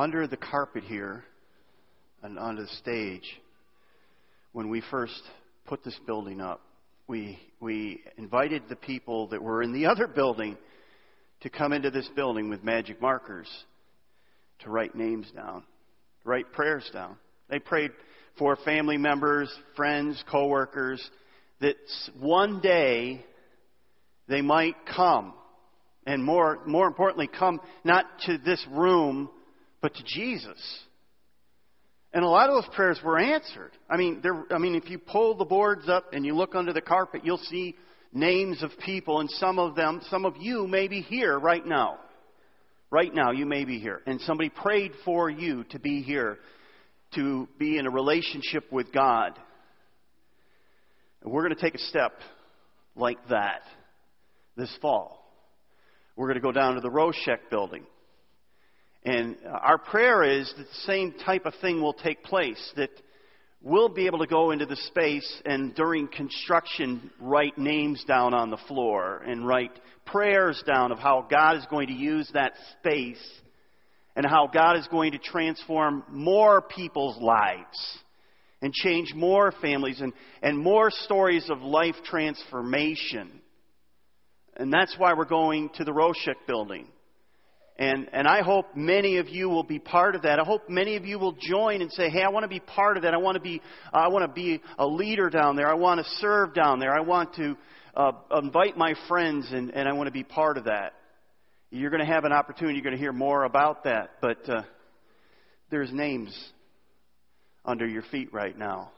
under the carpet here and onto the stage, when we first put this building up, we, we invited the people that were in the other building to come into this building with magic markers to write names down, write prayers down. They prayed for family members, friends, coworkers, that one day they might come, and more, more importantly, come not to this room, but to Jesus. And a lot of those prayers were answered. I mean, there, I mean, if you pull the boards up and you look under the carpet, you'll see names of people, and some of them, some of you may be here right now. Right now, you may be here. And somebody prayed for you to be here, to be in a relationship with God. And we're going to take a step like that this fall. We're going to go down to the Roshek building. And our prayer is that the same type of thing will take place, that we'll be able to go into the space and during construction write names down on the floor and write prayers down of how God is going to use that space and how God is going to transform more people's lives and change more families and, and more stories of life transformation. And that's why we're going to the Roshek building. And, and I hope many of you will be part of that. I hope many of you will join and say, hey, I want to be part of that. I want to be, I want to be a leader down there. I want to serve down there. I want to uh, invite my friends and, and I want to be part of that. You're going to have an opportunity. You're going to hear more about that. But uh, there's names under your feet right now.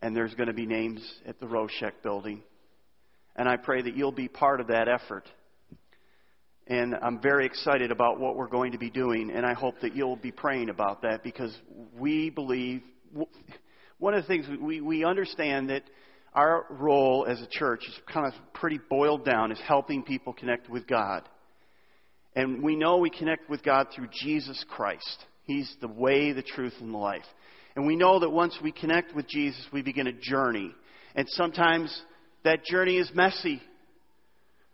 And there's going to be names at the Roshek building. And I pray that you'll be part of that effort. And I'm very excited about what we're going to be doing. And I hope that you'll be praying about that because we believe, one of the things we, we understand that our role as a church is kind of pretty boiled down is helping people connect with God. And we know we connect with God through Jesus Christ. He's the way, the truth, and the life. And we know that once we connect with Jesus, we begin a journey. And sometimes that journey is messy.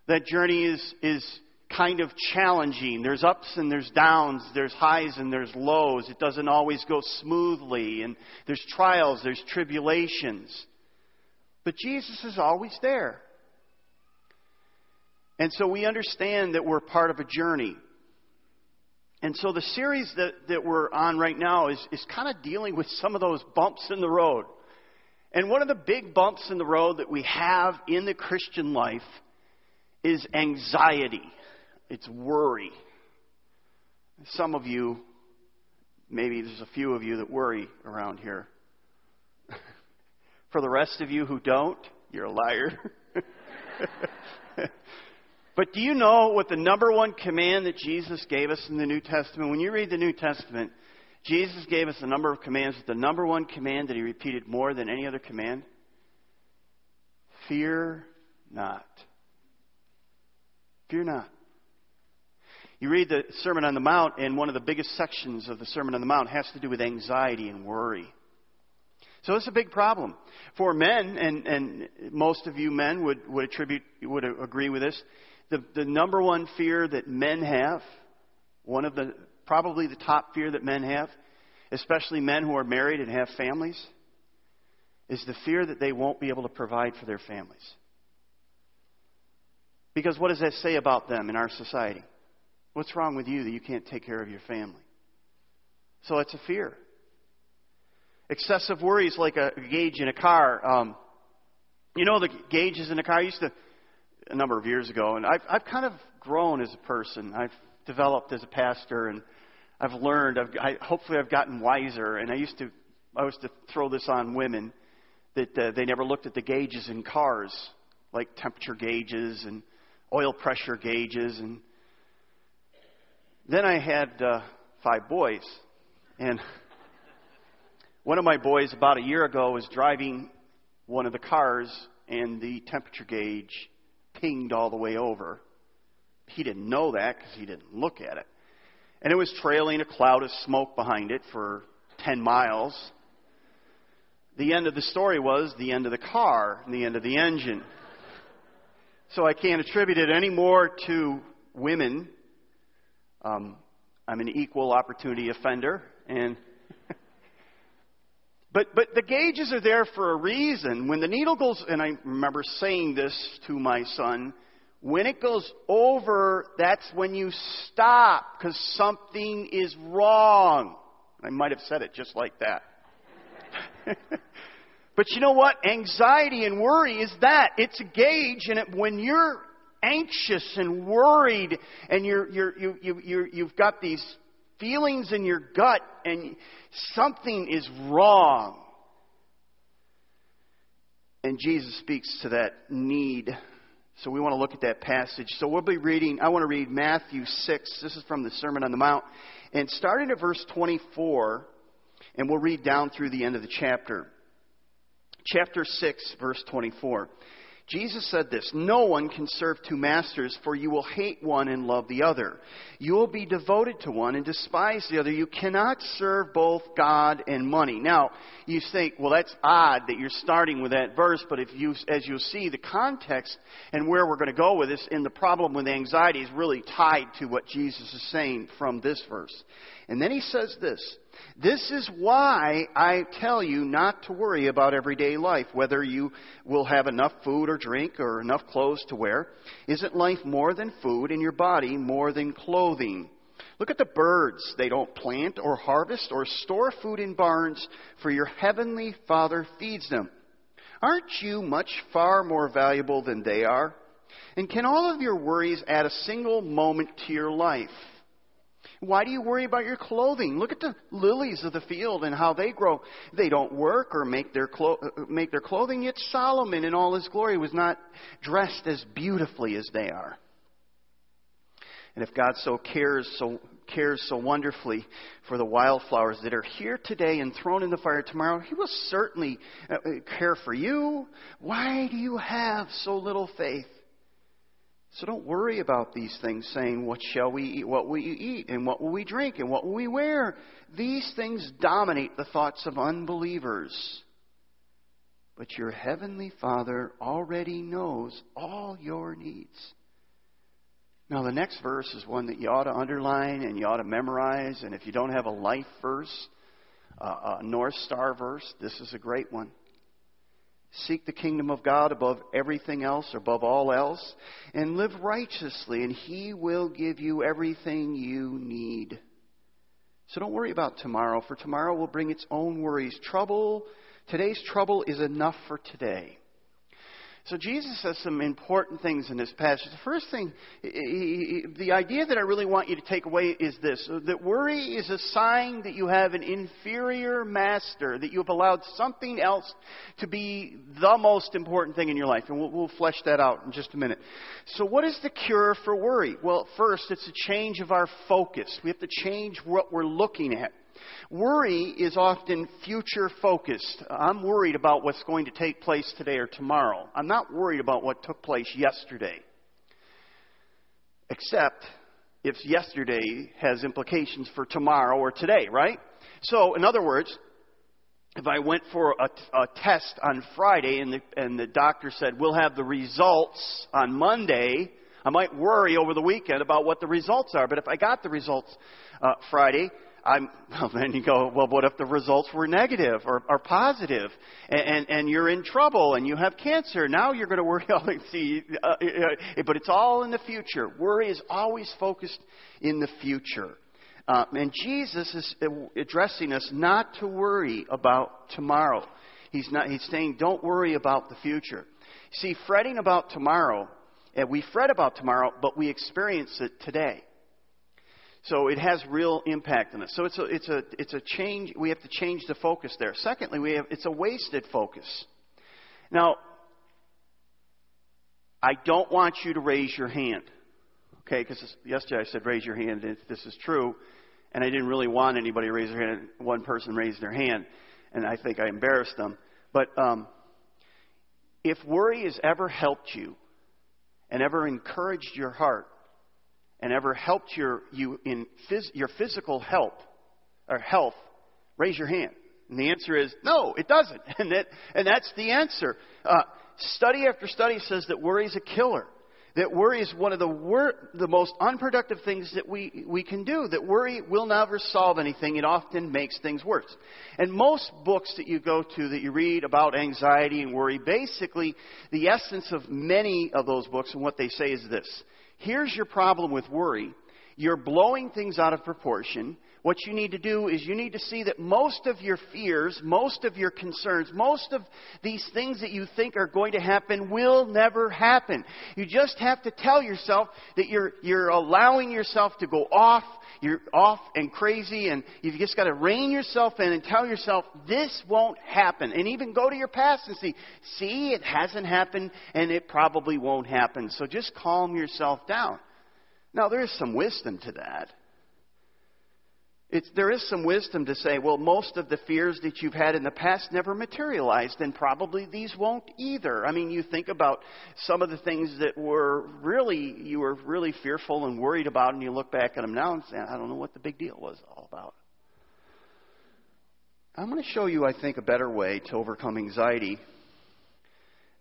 That journey is, is kind of challenging. There's ups and there's downs, there's highs and there's lows. It doesn't always go smoothly, and there's trials, there's tribulations. But Jesus is always there. And so we understand that we're part of a journey. And so the series that, that we're on right now is, is kind of dealing with some of those bumps in the road. And one of the big bumps in the road that we have in the Christian life is anxiety. It's worry. Some of you, maybe there's a few of you that worry around here. For the rest of you who don't, you're a liar. but do you know what the number one command that Jesus gave us in the New Testament? When you read the New Testament, Jesus gave us a number of commands. The number one command that he repeated more than any other command fear not. Fear not. You read the Sermon on the Mount, and one of the biggest sections of the Sermon on the Mount has to do with anxiety and worry. So it's a big problem for men, and, and most of you men would, would attribute would agree with this. The, the number one fear that men have, one of the probably the top fear that men have, especially men who are married and have families, is the fear that they won't be able to provide for their families. Because what does that say about them in our society? What's wrong with you that you can't take care of your family? So it's a fear. Excessive worry is like a gauge in a car. Um, you know the gauges in a car. I used to a number of years ago, and I've I've kind of grown as a person. I've developed as a pastor, and I've learned. I've, I, hopefully, I've gotten wiser. And I used to I used to throw this on women that uh, they never looked at the gauges in cars, like temperature gauges and oil pressure gauges, and then I had uh, five boys, and one of my boys, about a year ago, was driving one of the cars, and the temperature gauge pinged all the way over. He didn't know that because he didn't look at it. And it was trailing a cloud of smoke behind it for 10 miles. The end of the story was the end of the car and the end of the engine. So I can't attribute it any more to women. Um, I'm an equal opportunity offender, and but but the gauges are there for a reason. When the needle goes, and I remember saying this to my son, when it goes over, that's when you stop because something is wrong. I might have said it just like that. but you know what? Anxiety and worry is that. It's a gauge, and it, when you're anxious and worried and you're, you're, you, you, you you've got these feelings in your gut and something is wrong. And Jesus speaks to that need. So we want to look at that passage. So we'll be reading, I want to read Matthew 6. This is from the Sermon on the Mount. And starting at verse 24, and we'll read down through the end of the chapter. Chapter 6, verse 24. Jesus said this No one can serve two masters, for you will hate one and love the other. You will be devoted to one and despise the other. You cannot serve both God and money. Now, you think, well, that's odd that you're starting with that verse, but if you, as you'll see, the context and where we're going to go with this in the problem with anxiety is really tied to what Jesus is saying from this verse. And then he says this this is why I tell you not to worry about everyday life, whether you will have enough food or drink or enough clothes to wear. Isn't life more than food and your body more than clothing? Look at the birds. They don't plant or harvest or store food in barns, for your heavenly Father feeds them. Aren't you much far more valuable than they are? And can all of your worries add a single moment to your life? Why do you worry about your clothing? Look at the lilies of the field and how they grow. They don't work or make their, clo- make their clothing, yet Solomon in all his glory was not dressed as beautifully as they are. And if God so cares so cares so wonderfully for the wildflowers that are here today and thrown in the fire tomorrow, He will certainly uh, uh, care for you. Why do you have so little faith? So don't worry about these things, saying, What shall we eat? What will you eat? And what will we drink? And what will we wear? These things dominate the thoughts of unbelievers. But your heavenly Father already knows all your needs. Now, the next verse is one that you ought to underline and you ought to memorize. And if you don't have a life verse, uh, a North Star verse, this is a great one. Seek the kingdom of God above everything else, above all else, and live righteously, and He will give you everything you need. So don't worry about tomorrow, for tomorrow will bring its own worries. Trouble, today's trouble is enough for today. So Jesus says some important things in this passage. The first thing, the idea that I really want you to take away is this that worry is a sign that you have an inferior master, that you have allowed something else to be the most important thing in your life. And we'll, we'll flesh that out in just a minute. So, what is the cure for worry? Well, first, it's a change of our focus. We have to change what we're looking at. Worry is often future focused. I'm worried about what's going to take place today or tomorrow. I'm not worried about what took place yesterday. Except if yesterday has implications for tomorrow or today, right? So, in other words, if I went for a, a test on Friday and the, and the doctor said, we'll have the results on Monday, I might worry over the weekend about what the results are. But if I got the results uh, Friday, I'm, well, then you go, well, what if the results were negative or, or positive and, and, and you're in trouble and you have cancer? Now you're going to worry all see, uh, uh, but it's all in the future. Worry is always focused in the future. Uh, and Jesus is addressing us not to worry about tomorrow. He's not, he's saying, don't worry about the future. See, fretting about tomorrow, and we fret about tomorrow, but we experience it today. So it has real impact on us. So it's a, it's a, it's a change. We have to change the focus there. Secondly, we have, it's a wasted focus. Now, I don't want you to raise your hand. Okay, because yesterday I said raise your hand if this is true, and I didn't really want anybody to raise their hand. One person raised their hand, and I think I embarrassed them. But um, if worry has ever helped you and ever encouraged your heart, and ever helped your, you in phys, your physical help or health, raise your hand. And the answer is no, it doesn't. And, that, and that's the answer. Uh, study after study says that worry is a killer. that worry is one of the, wor- the most unproductive things that we, we can do. That worry will never solve anything. It often makes things worse. And most books that you go to that you read about anxiety and worry, basically, the essence of many of those books and what they say is this. Here's your problem with worry. You're blowing things out of proportion what you need to do is you need to see that most of your fears, most of your concerns, most of these things that you think are going to happen will never happen. You just have to tell yourself that you're, you're allowing yourself to go off, you're off and crazy, and you've just got to rein yourself in and tell yourself, this won't happen. And even go to your past and see, see, it hasn't happened, and it probably won't happen. So just calm yourself down. Now, there's some wisdom to that. It's, there is some wisdom to say, well, most of the fears that you've had in the past never materialized, and probably these won't either. I mean, you think about some of the things that were really, you were really fearful and worried about, and you look back at them now and say, I don't know what the big deal was all about. I'm going to show you, I think, a better way to overcome anxiety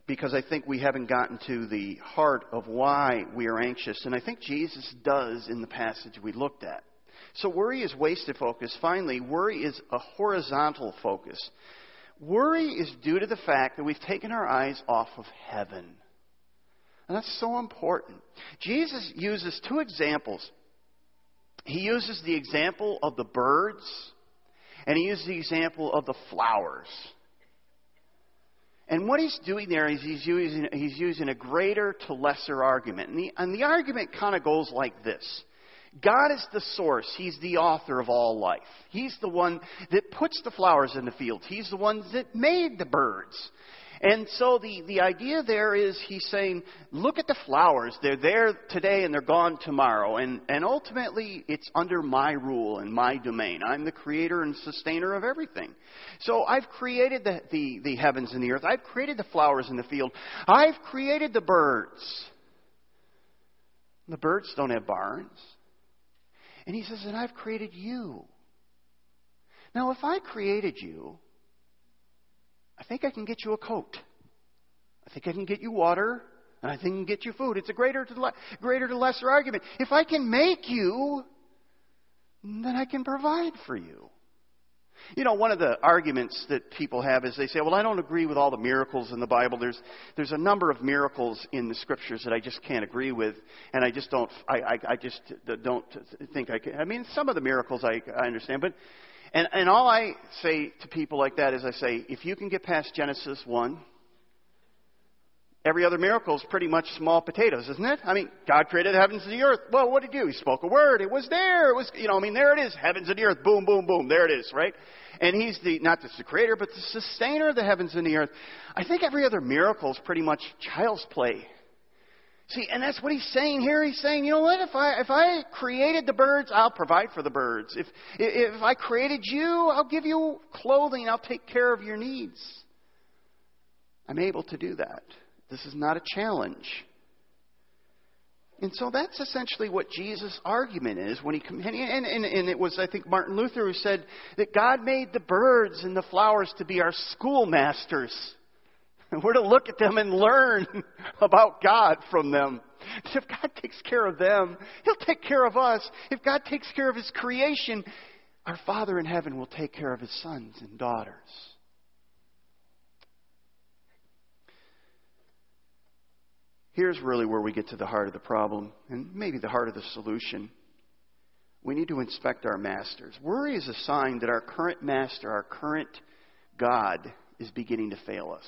because I think we haven't gotten to the heart of why we are anxious, and I think Jesus does in the passage we looked at. So worry is wasted focus. Finally, worry is a horizontal focus. Worry is due to the fact that we've taken our eyes off of heaven. And that's so important. Jesus uses two examples. He uses the example of the birds, and he uses the example of the flowers. And what he's doing there is he's using, he's using a greater to lesser argument. And the, and the argument kind of goes like this God is the source. He's the author of all life. He's the one that puts the flowers in the fields. He's the one that made the birds. And so the, the idea there is he's saying, look at the flowers. They're there today and they're gone tomorrow. And, and ultimately, it's under my rule and my domain. I'm the creator and sustainer of everything. So I've created the, the, the heavens and the earth. I've created the flowers in the field. I've created the birds. The birds don't have barns. And he says, And I've created you. Now, if I created you, I think I can get you a coat. I think I can get you water. And I think I can get you food. It's a greater to, le- greater to lesser argument. If I can make you, then I can provide for you. You know, one of the arguments that people have is they say, well, I don't agree with all the miracles in the Bible. There's, there's a number of miracles in the scriptures that I just can't agree with, and I just don't, I, I, I just don't think I can. I mean, some of the miracles I, I understand, but, and, and all I say to people like that is I say, if you can get past Genesis 1, Every other miracle is pretty much small potatoes, isn't it? I mean, God created the heavens and the earth. Well, what did he do? He spoke a word. It was there. It was, you know, I mean, there it is. Heavens and the earth. Boom, boom, boom. There it is, right? And he's the, not just the creator, but the sustainer of the heavens and the earth. I think every other miracle is pretty much child's play. See, and that's what he's saying here. He's saying, you know what? If I if I created the birds, I'll provide for the birds. If if I created you, I'll give you clothing. I'll take care of your needs. I'm able to do that. This is not a challenge. And so that's essentially what Jesus' argument is when he and, and, and, it was I think Martin Luther who said that God made the birds and the flowers to be our schoolmasters. And we're to look at them and learn about God from them. If God takes care of them, He'll take care of us. If God takes care of His creation, our Father in heaven will take care of His sons and daughters. Here's really where we get to the heart of the problem, and maybe the heart of the solution. We need to inspect our masters. Worry is a sign that our current master, our current God, is beginning to fail us.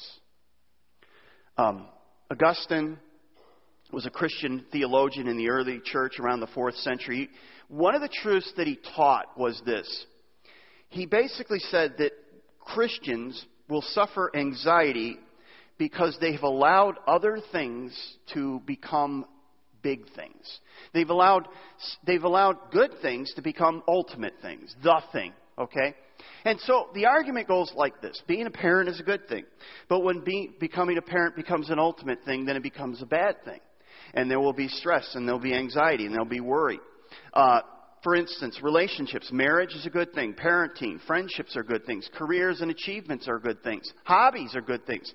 Um, Augustine was a Christian theologian in the early church around the fourth century. One of the truths that he taught was this. He basically said that Christians will suffer anxiety because they've allowed other things to become big things. They've allowed, they've allowed good things to become ultimate things, the thing, okay? And so the argument goes like this being a parent is a good thing. But when be, becoming a parent becomes an ultimate thing, then it becomes a bad thing. And there will be stress, and there'll be anxiety, and there'll be worry. Uh, for instance, relationships, marriage is a good thing, parenting, friendships are good things, careers and achievements are good things, hobbies are good things.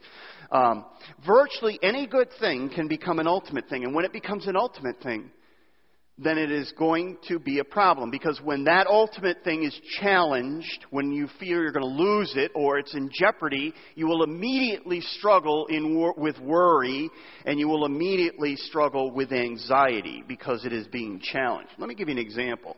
Um, virtually any good thing can become an ultimate thing, and when it becomes an ultimate thing, then it is going to be a problem. Because when that ultimate thing is challenged, when you feel you're going to lose it or it's in jeopardy, you will immediately struggle in, with worry and you will immediately struggle with anxiety because it is being challenged. Let me give you an example.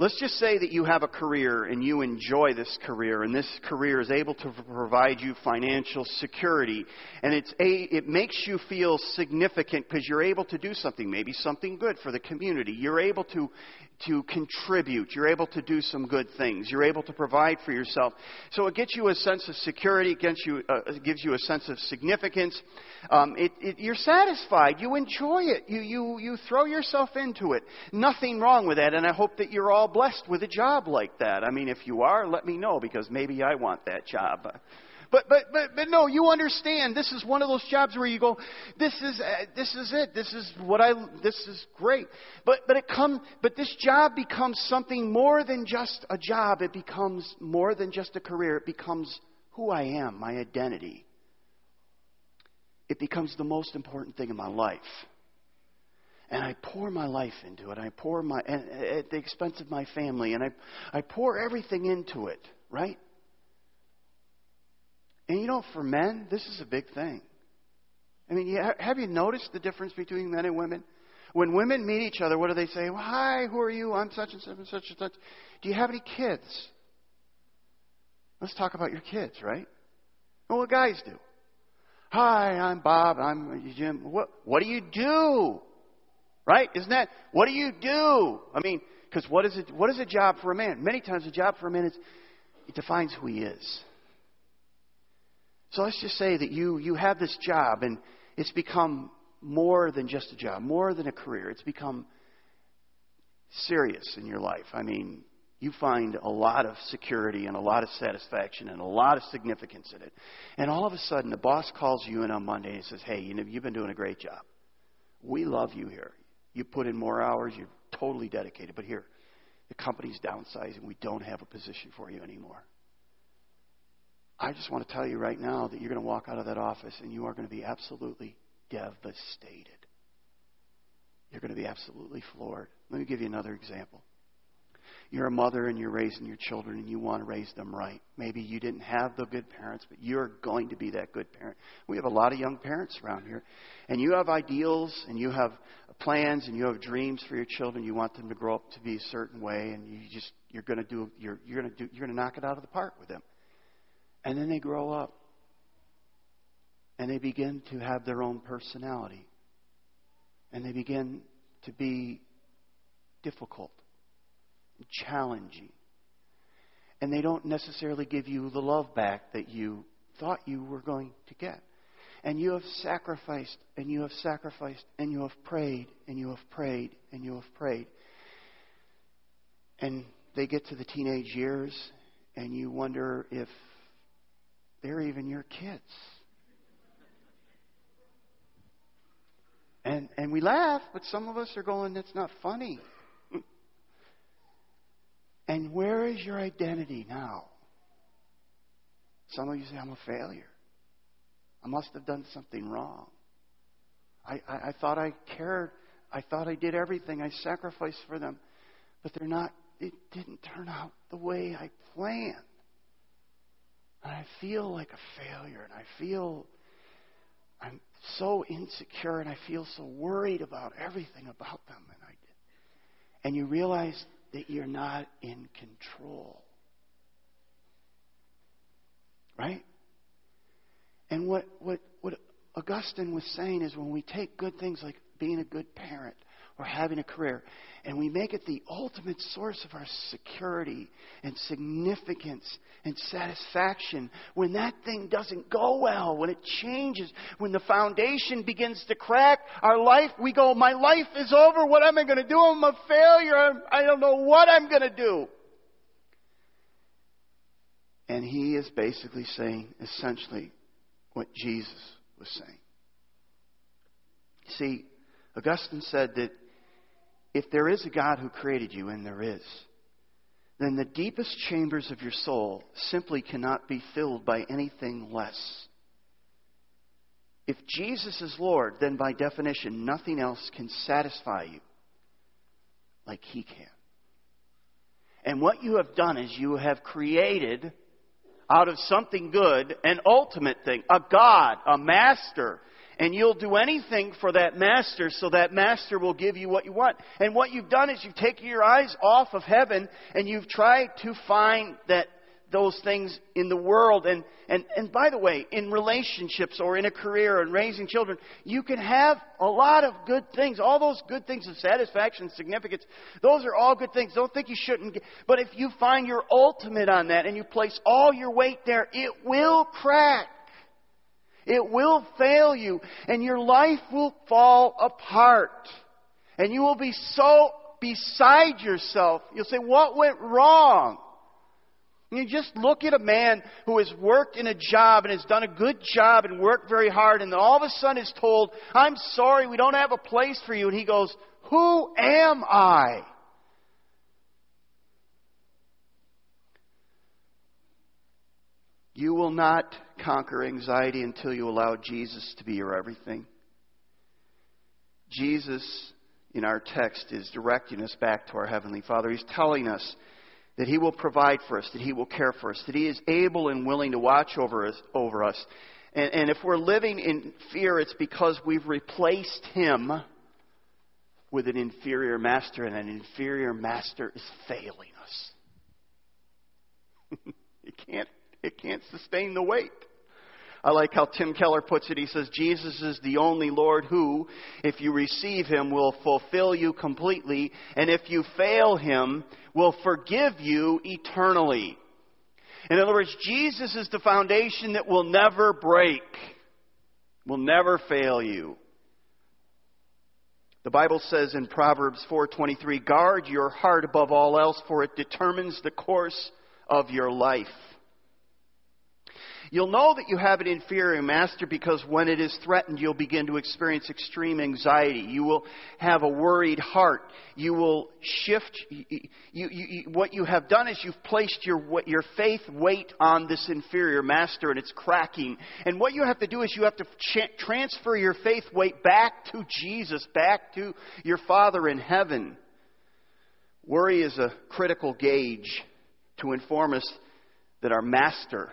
Let's just say that you have a career and you enjoy this career, and this career is able to provide you financial security, and it's a, it makes you feel significant because you're able to do something, maybe something good for the community. You're able to to contribute. You're able to do some good things. You're able to provide for yourself. So it gets you a sense of security. It, you, uh, it gives you a sense of significance. Um, it, it, you're satisfied. You enjoy it. You, you, you throw yourself into it. Nothing wrong with that. And I hope that you're all blessed with a job like that. I mean, if you are, let me know because maybe I want that job. But, but, but, but no, you understand. This is one of those jobs where you go, this is, uh, this is it. This is what I, this is great. But, but it come, but this job becomes something more than just a job. It becomes more than just a career. It becomes who I am, my identity. It becomes the most important thing in my life. And I pour my life into it. I pour my, at the expense of my family, and I, I pour everything into it, right? And you know, for men, this is a big thing. I mean, have you noticed the difference between men and women? When women meet each other, what do they say? Well, hi, who are you? I'm such and such and such and such. Do you have any kids? Let's talk about your kids, right? Well, what guys do? Hi, I'm Bob. I'm Jim. What, what do you do? Right? Isn't that, what do you do? I mean, because what is it, what is a job for a man? Many times a job for a man is, it defines who he is. So let's just say that you, you have this job and it's become more than just a job, more than a career. It's become serious in your life. I mean, you find a lot of security and a lot of satisfaction and a lot of significance in it. And all of a sudden, the boss calls you in on Monday and says, Hey, you know, you've been doing a great job. We love you here. You put in more hours, you're totally dedicated. But here, the company's downsizing. We don't have a position for you anymore. I just want to tell you right now that you're going to walk out of that office and you are going to be absolutely devastated. You're going to be absolutely floored. Let me give you another example. You're a mother and you're raising your children and you want to raise them right. Maybe you didn't have the good parents, but you're going to be that good parent. We have a lot of young parents around here, and you have ideals and you have plans and you have dreams for your children. You want them to grow up to be a certain way, and you just you're going to do you're you're going to do you're going to knock it out of the park with them. And then they grow up and they begin to have their own personality. And they begin to be difficult, challenging. And they don't necessarily give you the love back that you thought you were going to get. And you have sacrificed, and you have sacrificed, and you have prayed, and you have prayed, and you have prayed. And they get to the teenage years, and you wonder if they're even your kids. And, and we laugh, but some of us are going, that's not funny. and where is your identity now? Some of you say, I'm a failure. I must have done something wrong. I, I, I thought I cared. I thought I did everything. I sacrificed for them. But they're not, it didn't turn out the way I planned. I feel like a failure, and I feel I'm so insecure, and I feel so worried about everything about them. And I. And you realize that you're not in control. Right? And what, what, what Augustine was saying is when we take good things like being a good parent or having a career, and we make it the ultimate source of our security and significance and satisfaction, when that thing doesn't go well, when it changes, when the foundation begins to crack, our life, we go, my life is over. What am I going to do? I'm a failure. I'm, I don't know what I'm going to do. And he is basically saying, essentially, what Jesus was saying. See, Augustine said that if there is a God who created you, and there is, then the deepest chambers of your soul simply cannot be filled by anything less. If Jesus is Lord, then by definition, nothing else can satisfy you like He can. And what you have done is you have created out of something good an ultimate thing, a God, a master. And you'll do anything for that master so that master will give you what you want. And what you've done is you've taken your eyes off of heaven and you've tried to find that those things in the world. And, and, and by the way, in relationships or in a career and raising children, you can have a lot of good things. All those good things of satisfaction, significance, those are all good things. Don't think you shouldn't. Get, but if you find your ultimate on that and you place all your weight there, it will crack. It will fail you and your life will fall apart. And you will be so beside yourself. You'll say, what went wrong? You just look at a man who has worked in a job and has done a good job and worked very hard, and then all of a sudden is told, I'm sorry, we don't have a place for you. And he goes, Who am I? You will not conquer anxiety until you allow Jesus to be your everything. Jesus, in our text, is directing us back to our Heavenly Father. He's telling us that He will provide for us, that He will care for us, that He is able and willing to watch over us. Over us. And, and if we're living in fear, it's because we've replaced Him with an inferior master, and an inferior master is failing us. it, can't, it can't sustain the weight. I like how Tim Keller puts it. He says, Jesus is the only Lord who, if you receive Him, will fulfill you completely, and if you fail Him, will forgive you eternally. In other words, Jesus is the foundation that will never break, will never fail you. The Bible says in Proverbs 4:23, "Guard your heart above all else, for it determines the course of your life." You'll know that you have an inferior master because when it is threatened, you'll begin to experience extreme anxiety. You will have a worried heart. You will shift. You, you, you, what you have done is you've placed your, your faith weight on this inferior master and it's cracking. And what you have to do is you have to transfer your faith weight back to Jesus, back to your Father in heaven. Worry is a critical gauge to inform us that our master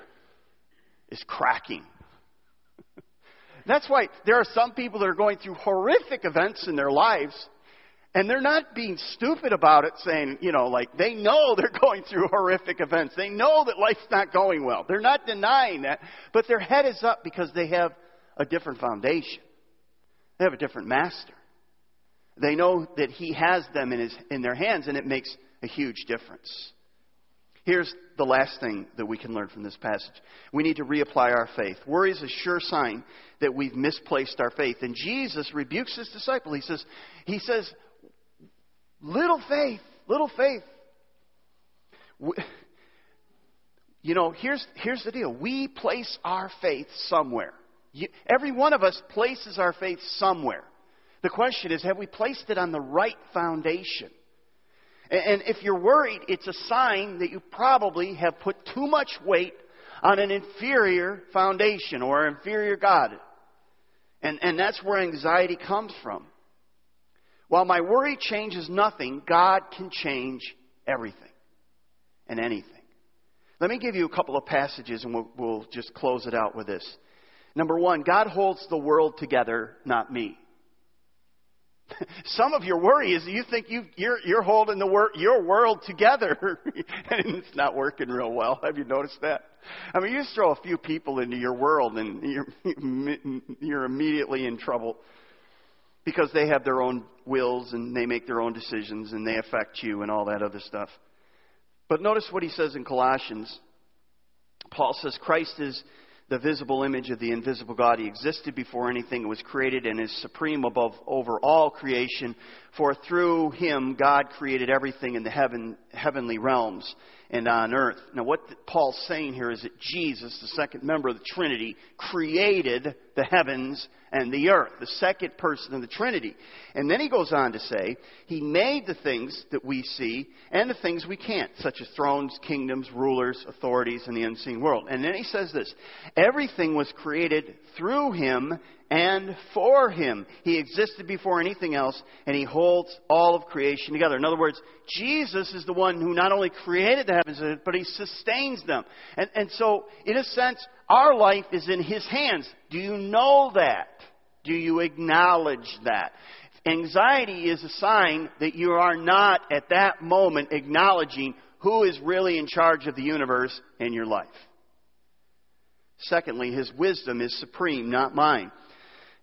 is cracking. That's why there are some people that are going through horrific events in their lives, and they're not being stupid about it, saying, you know, like they know they're going through horrific events. They know that life's not going well. They're not denying that, but their head is up because they have a different foundation. They have a different master. They know that He has them in, his, in their hands, and it makes a huge difference. Here's the last thing that we can learn from this passage. We need to reapply our faith. Worry is a sure sign that we've misplaced our faith. And Jesus rebukes his disciple. He says, he says, little faith, little faith. You know, here's, here's the deal. We place our faith somewhere. You, every one of us places our faith somewhere. The question is, have we placed it on the right foundation? And if you're worried, it's a sign that you probably have put too much weight on an inferior foundation or inferior God. And, and that's where anxiety comes from. While my worry changes nothing, God can change everything and anything. Let me give you a couple of passages and we'll, we'll just close it out with this. Number one, God holds the world together, not me. Some of your worry is you think you, you're, you're holding the wor- your world together, and it's not working real well. Have you noticed that? I mean, you just throw a few people into your world, and you're, you're immediately in trouble because they have their own wills and they make their own decisions and they affect you and all that other stuff. But notice what he says in Colossians. Paul says Christ is the visible image of the invisible God. He existed before anything was created and is supreme above over all creation. For through him God created everything in the heaven heavenly realms and on earth. Now, what Paul's saying here is that Jesus, the second member of the Trinity, created the heavens and the earth, the second person of the Trinity. And then he goes on to say, He made the things that we see and the things we can't, such as thrones, kingdoms, rulers, authorities, and the unseen world. And then he says this Everything was created through Him and for him. He existed before anything else, and he holds all of creation together. In other words, Jesus is the one who not only created the heavens, but he sustains them. And, and so, in a sense, our life is in his hands. Do you know that? Do you acknowledge that? Anxiety is a sign that you are not at that moment acknowledging who is really in charge of the universe in your life. Secondly, his wisdom is supreme, not mine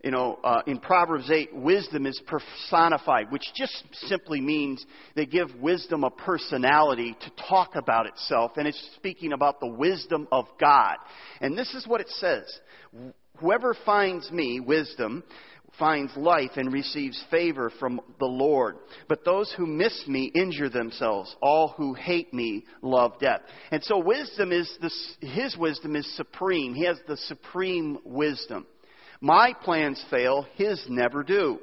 you know, uh, in Proverbs 8, wisdom is personified, which just simply means they give wisdom a personality to talk about itself, and it's speaking about the wisdom of God. And this is what it says Whoever finds me, wisdom, finds life and receives favor from the Lord. But those who miss me injure themselves. All who hate me love death. And so wisdom is this, his wisdom is supreme. He has the supreme wisdom. My plans fail, his never do.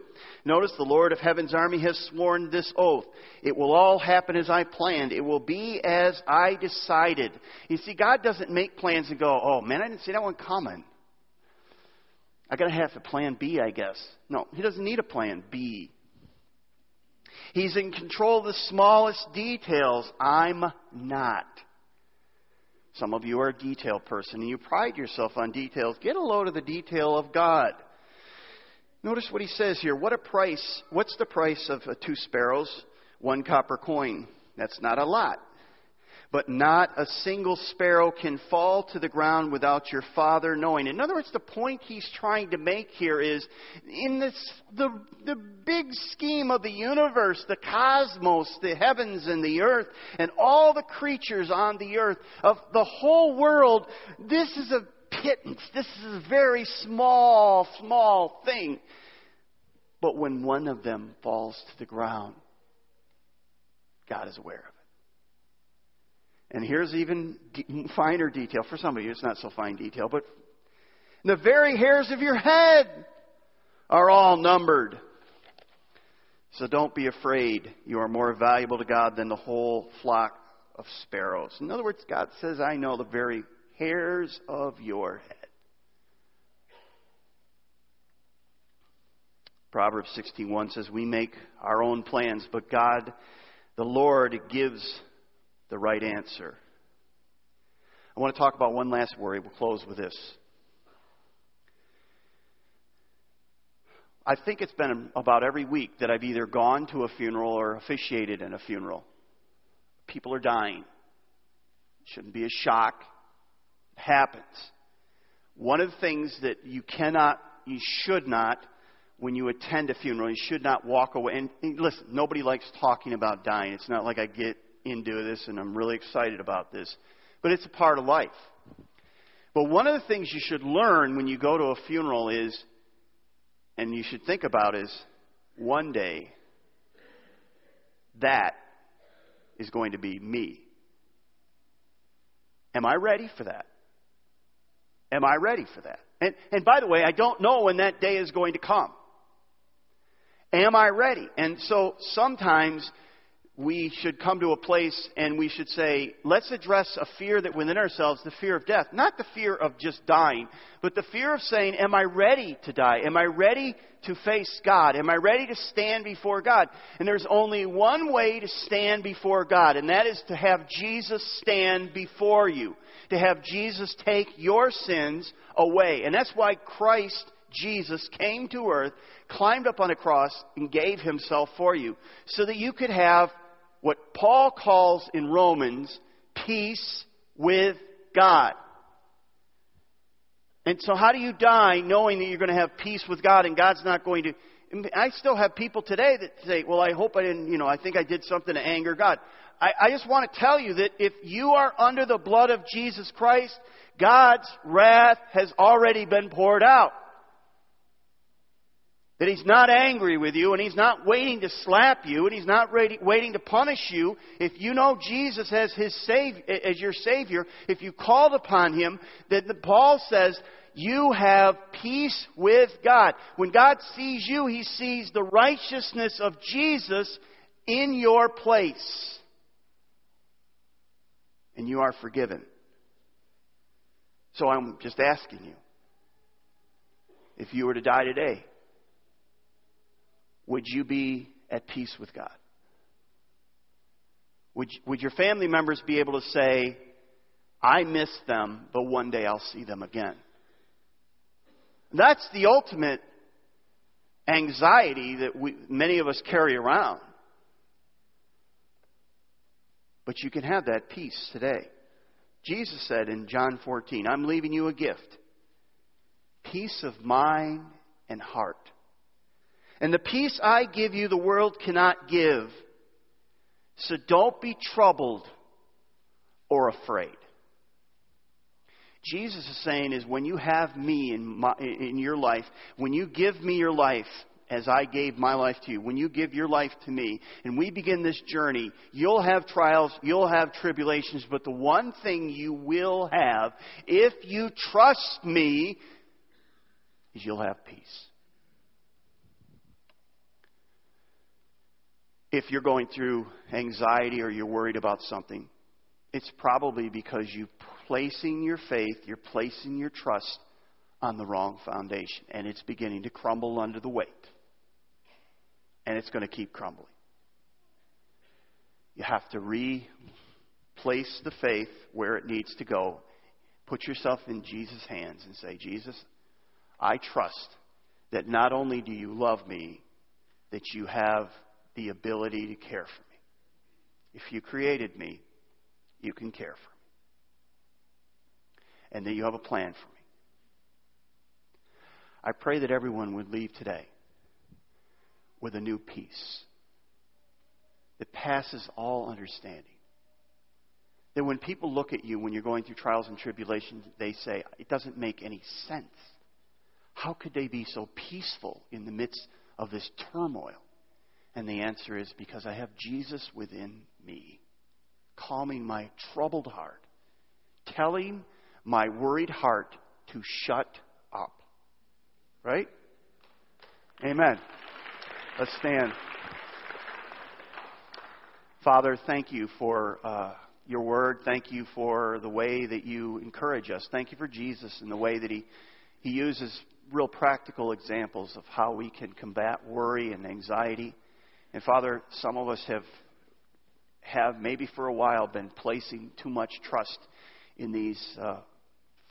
Notice the Lord of Heaven's army has sworn this oath. It will all happen as I planned. It will be as I decided. You see, God doesn't make plans and go, oh man, I didn't see that one coming. I gotta have a plan B, I guess. No, he doesn't need a plan B. He's in control of the smallest details. I'm not. Some of you are a detail person and you pride yourself on details. Get a load of the detail of God. Notice what he says here. What a price. What's the price of uh, two sparrows? One copper coin. That's not a lot but not a single sparrow can fall to the ground without your Father knowing. In other words, the point he's trying to make here is in this, the, the big scheme of the universe, the cosmos, the heavens and the earth, and all the creatures on the earth, of the whole world, this is a pittance. This is a very small, small thing. But when one of them falls to the ground, God is aware of it. And here's even finer detail. For some of you, it's not so fine detail, but the very hairs of your head are all numbered. So don't be afraid. You are more valuable to God than the whole flock of sparrows. In other words, God says, I know the very hairs of your head. Proverbs 61 says, We make our own plans, but God, the Lord, gives the right answer. I want to talk about one last worry. We'll close with this. I think it's been about every week that I've either gone to a funeral or officiated in a funeral. People are dying. Shouldn't be a shock. It happens. One of the things that you cannot, you should not, when you attend a funeral, you should not walk away. And listen, nobody likes talking about dying. It's not like I get into this and I'm really excited about this. But it's a part of life. But one of the things you should learn when you go to a funeral is, and you should think about is, one day, that is going to be me. Am I ready for that? Am I ready for that? And, and by the way, I don't know when that day is going to come. Am I ready? And so sometimes we should come to a place and we should say, let's address a fear that within ourselves, the fear of death. Not the fear of just dying, but the fear of saying, am I ready to die? Am I ready to face God? Am I ready to stand before God? And there's only one way to stand before God, and that is to have Jesus stand before you. To have Jesus take your sins away. And that's why Christ Jesus came to earth, climbed up on a cross, and gave himself for you, so that you could have what Paul calls in Romans peace with God. And so, how do you die knowing that you're going to have peace with God and God's not going to? I still have people today that say, Well, I hope I didn't, you know, I think I did something to anger God. I, I just want to tell you that if you are under the blood of Jesus Christ, God's wrath has already been poured out. That He's not angry with you and He's not waiting to slap you and He's not ready, waiting to punish you. If you know Jesus as, his sav- as your Savior, if you called upon Him, that Paul says, you have peace with God. When God sees you, He sees the righteousness of Jesus in your place. And you are forgiven. So I'm just asking you if you were to die today, would you be at peace with God? Would, would your family members be able to say, I miss them, but one day I'll see them again? That's the ultimate anxiety that we, many of us carry around. But you can have that peace today. Jesus said in John 14, I'm leaving you a gift peace of mind and heart. And the peace I give you, the world cannot give. So don't be troubled or afraid. Jesus is saying is when you have me in, my, in your life, when you give me your life as I gave my life to you, when you give your life to me, and we begin this journey, you'll have trials, you'll have tribulations, but the one thing you will have, if you trust me, is you'll have peace. If you're going through anxiety or you're worried about something, it's probably because you're placing your faith, you're placing your trust on the wrong foundation, and it's beginning to crumble under the weight. And it's going to keep crumbling. You have to replace the faith where it needs to go. Put yourself in Jesus' hands and say, Jesus, I trust that not only do you love me, that you have the ability to care for me. If you created me, you can care for me. And that you have a plan for me. I pray that everyone would leave today with a new peace that passes all understanding. That when people look at you when you're going through trials and tribulations, they say, it doesn't make any sense. How could they be so peaceful in the midst of this turmoil? And the answer is because I have Jesus within me, calming my troubled heart, telling my worried heart to shut up. Right? Amen. Let's stand. Father, thank you for uh, your word. Thank you for the way that you encourage us. Thank you for Jesus and the way that he, he uses real practical examples of how we can combat worry and anxiety. And Father, some of us have have maybe for a while been placing too much trust in these uh,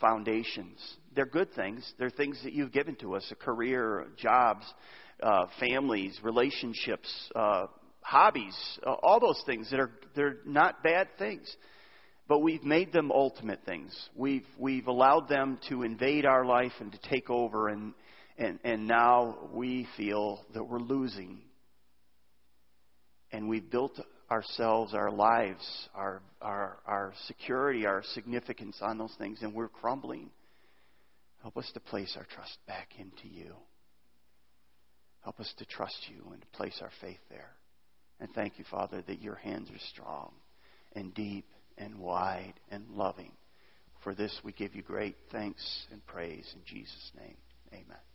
foundations. They're good things. They're things that you've given to us: a career, jobs, uh, families, relationships, uh, hobbies, uh, all those things that are they're not bad things. But we've made them ultimate things. We've we've allowed them to invade our life and to take over, and and and now we feel that we're losing and we've built ourselves, our lives, our, our, our security, our significance on those things, and we're crumbling. Help us to place our trust back into you. Help us to trust you and to place our faith there. And thank you, Father, that your hands are strong and deep and wide and loving. For this we give you great thanks and praise in Jesus' name. Amen.